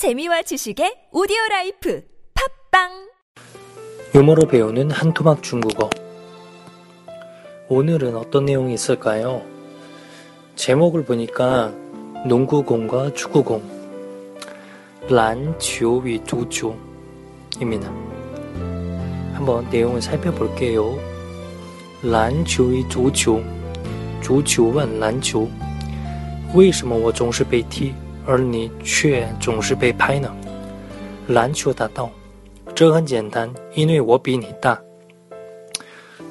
재미와 지식의 오디오 라이프 팝빵 유머로 배우는 한 토막 중국어. 오늘은 어떤 내용이 있을까요? 제목을 보니까 농구공과 축구공, 란치오위 두초입니다. 한번 내용을 살펴볼게요. 란치오위 두초, 두초问 란치오. 为什么我总是被踢， 而你却总是被拍呢？篮球打到。这很简单，因为我比你大。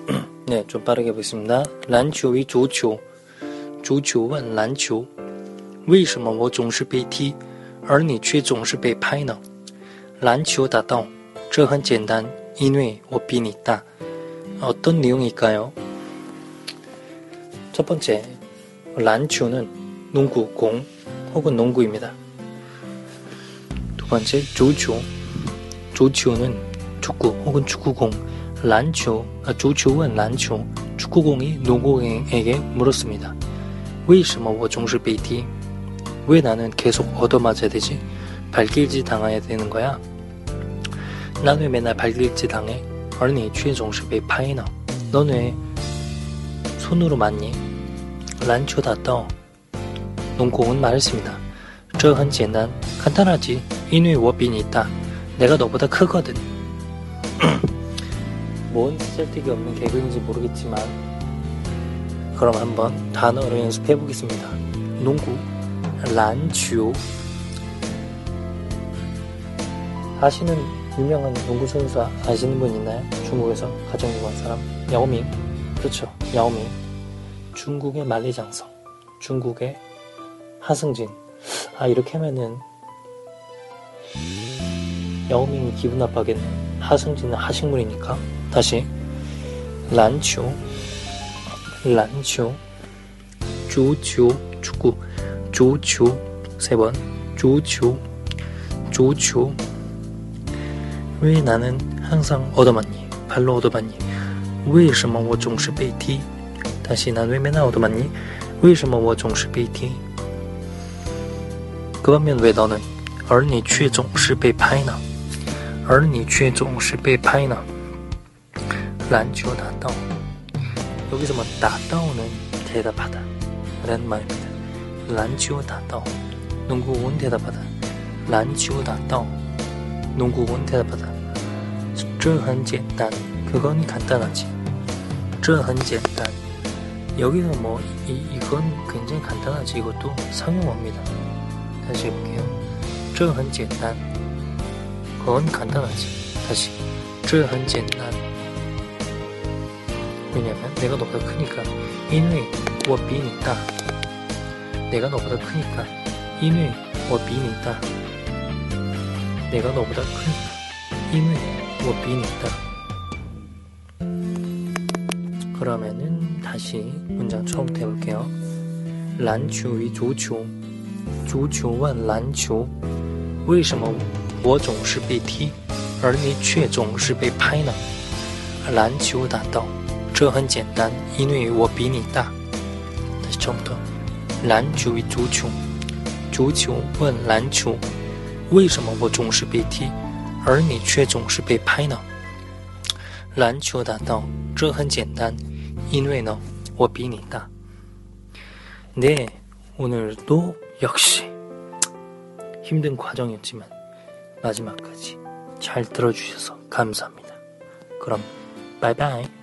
네, 좀 빠르게 보겠습니다. 篮球与足球，足球问篮球，为什么我总是被踢，而你却总是被拍呢？篮球打到，这很简单，因为我比你大。 어떤 내용일까요? 첫 번째, 란초는 농구, 공 혹은 농구입니다. 두 번째, 조조. 조치오는 축구 혹은 축구공, 란초, 아, 조치오는 란초, 축구공이 농구공에게 물었습니다. 为什么我总是被踢? 왜 나는 계속 얻어맞아야 되지? 발길질 당해야 되는 거야? 난 왜 맨날 발길질 당해? 而你却总是被拍呢? 넌 왜 손으로 맞니? 란초 다떠 농공은 말했습니다. 这很简单, 간단하지. 因为我比你大. 내가 너보다 크거든. 뭔 쓸데기 없는 개그인지 모르겠지만 그럼 한번 단어로 연습해 보겠습니다. 농구, 란치오 아시는 유명한 농구 선수 아시는 분 있나요? 중국에서 가장 유명한 사람 야오밍 그렇죠 야오밍 중국의 만리장성 중국의 하승진 아 이렇게 하면은 야오밍이 기분 나빠겠네. 하승진은 하식물이니까. 다시. 란초, 란초, 조초, 축구, 조초, 세 번, 조초, 조초. 왜 나는 항상 얻어맞니? 발로 얻어맞니? 为什么我总是被踢? 다시 난 왜 맨날 얻어맞니? 为什么我总是被踢? 그 반면 왜 너는 而你却总是被拍呢?而你却总是被拍呢. 란치오 다다오. 여기서 뭐 다다오는 대답하다 라는 말입니다. 란치오 다다오. 농구공 대답하다. 란치오 다다오. 농구공 대답하다. 这很简单. 그건 간단하지. 这很简单. 여기서 뭐 이, 이건 굉장히 간단하지. 이것도 상용어입니다. 다시 해볼게요. 这很简单. 그건 간단하지. 다시. 这很简单. 왜냐면 내가 너보다 크니까. 因为我比你大. 내가 너보다 크니까. 因为我比你大. 내가 너보다 크니까. 因为我比你大. 그러면은 다시 문장 처음부터 해볼게요. 篮球与足球， 足球问篮球：“为什么我总是被踢，而你却总是被拍呢？”篮球答道：“这很简单，因为我比你大。”的中的篮球与足球，足球问篮球：“为什么我总是被踢，而你却总是被拍呢？”篮球答道：“这很简单，因为呢，我比你大。”对。 오늘도 역시 힘든 과정이었지만 마지막까지 잘 들어주셔서 감사합니다. 그럼 바이바이.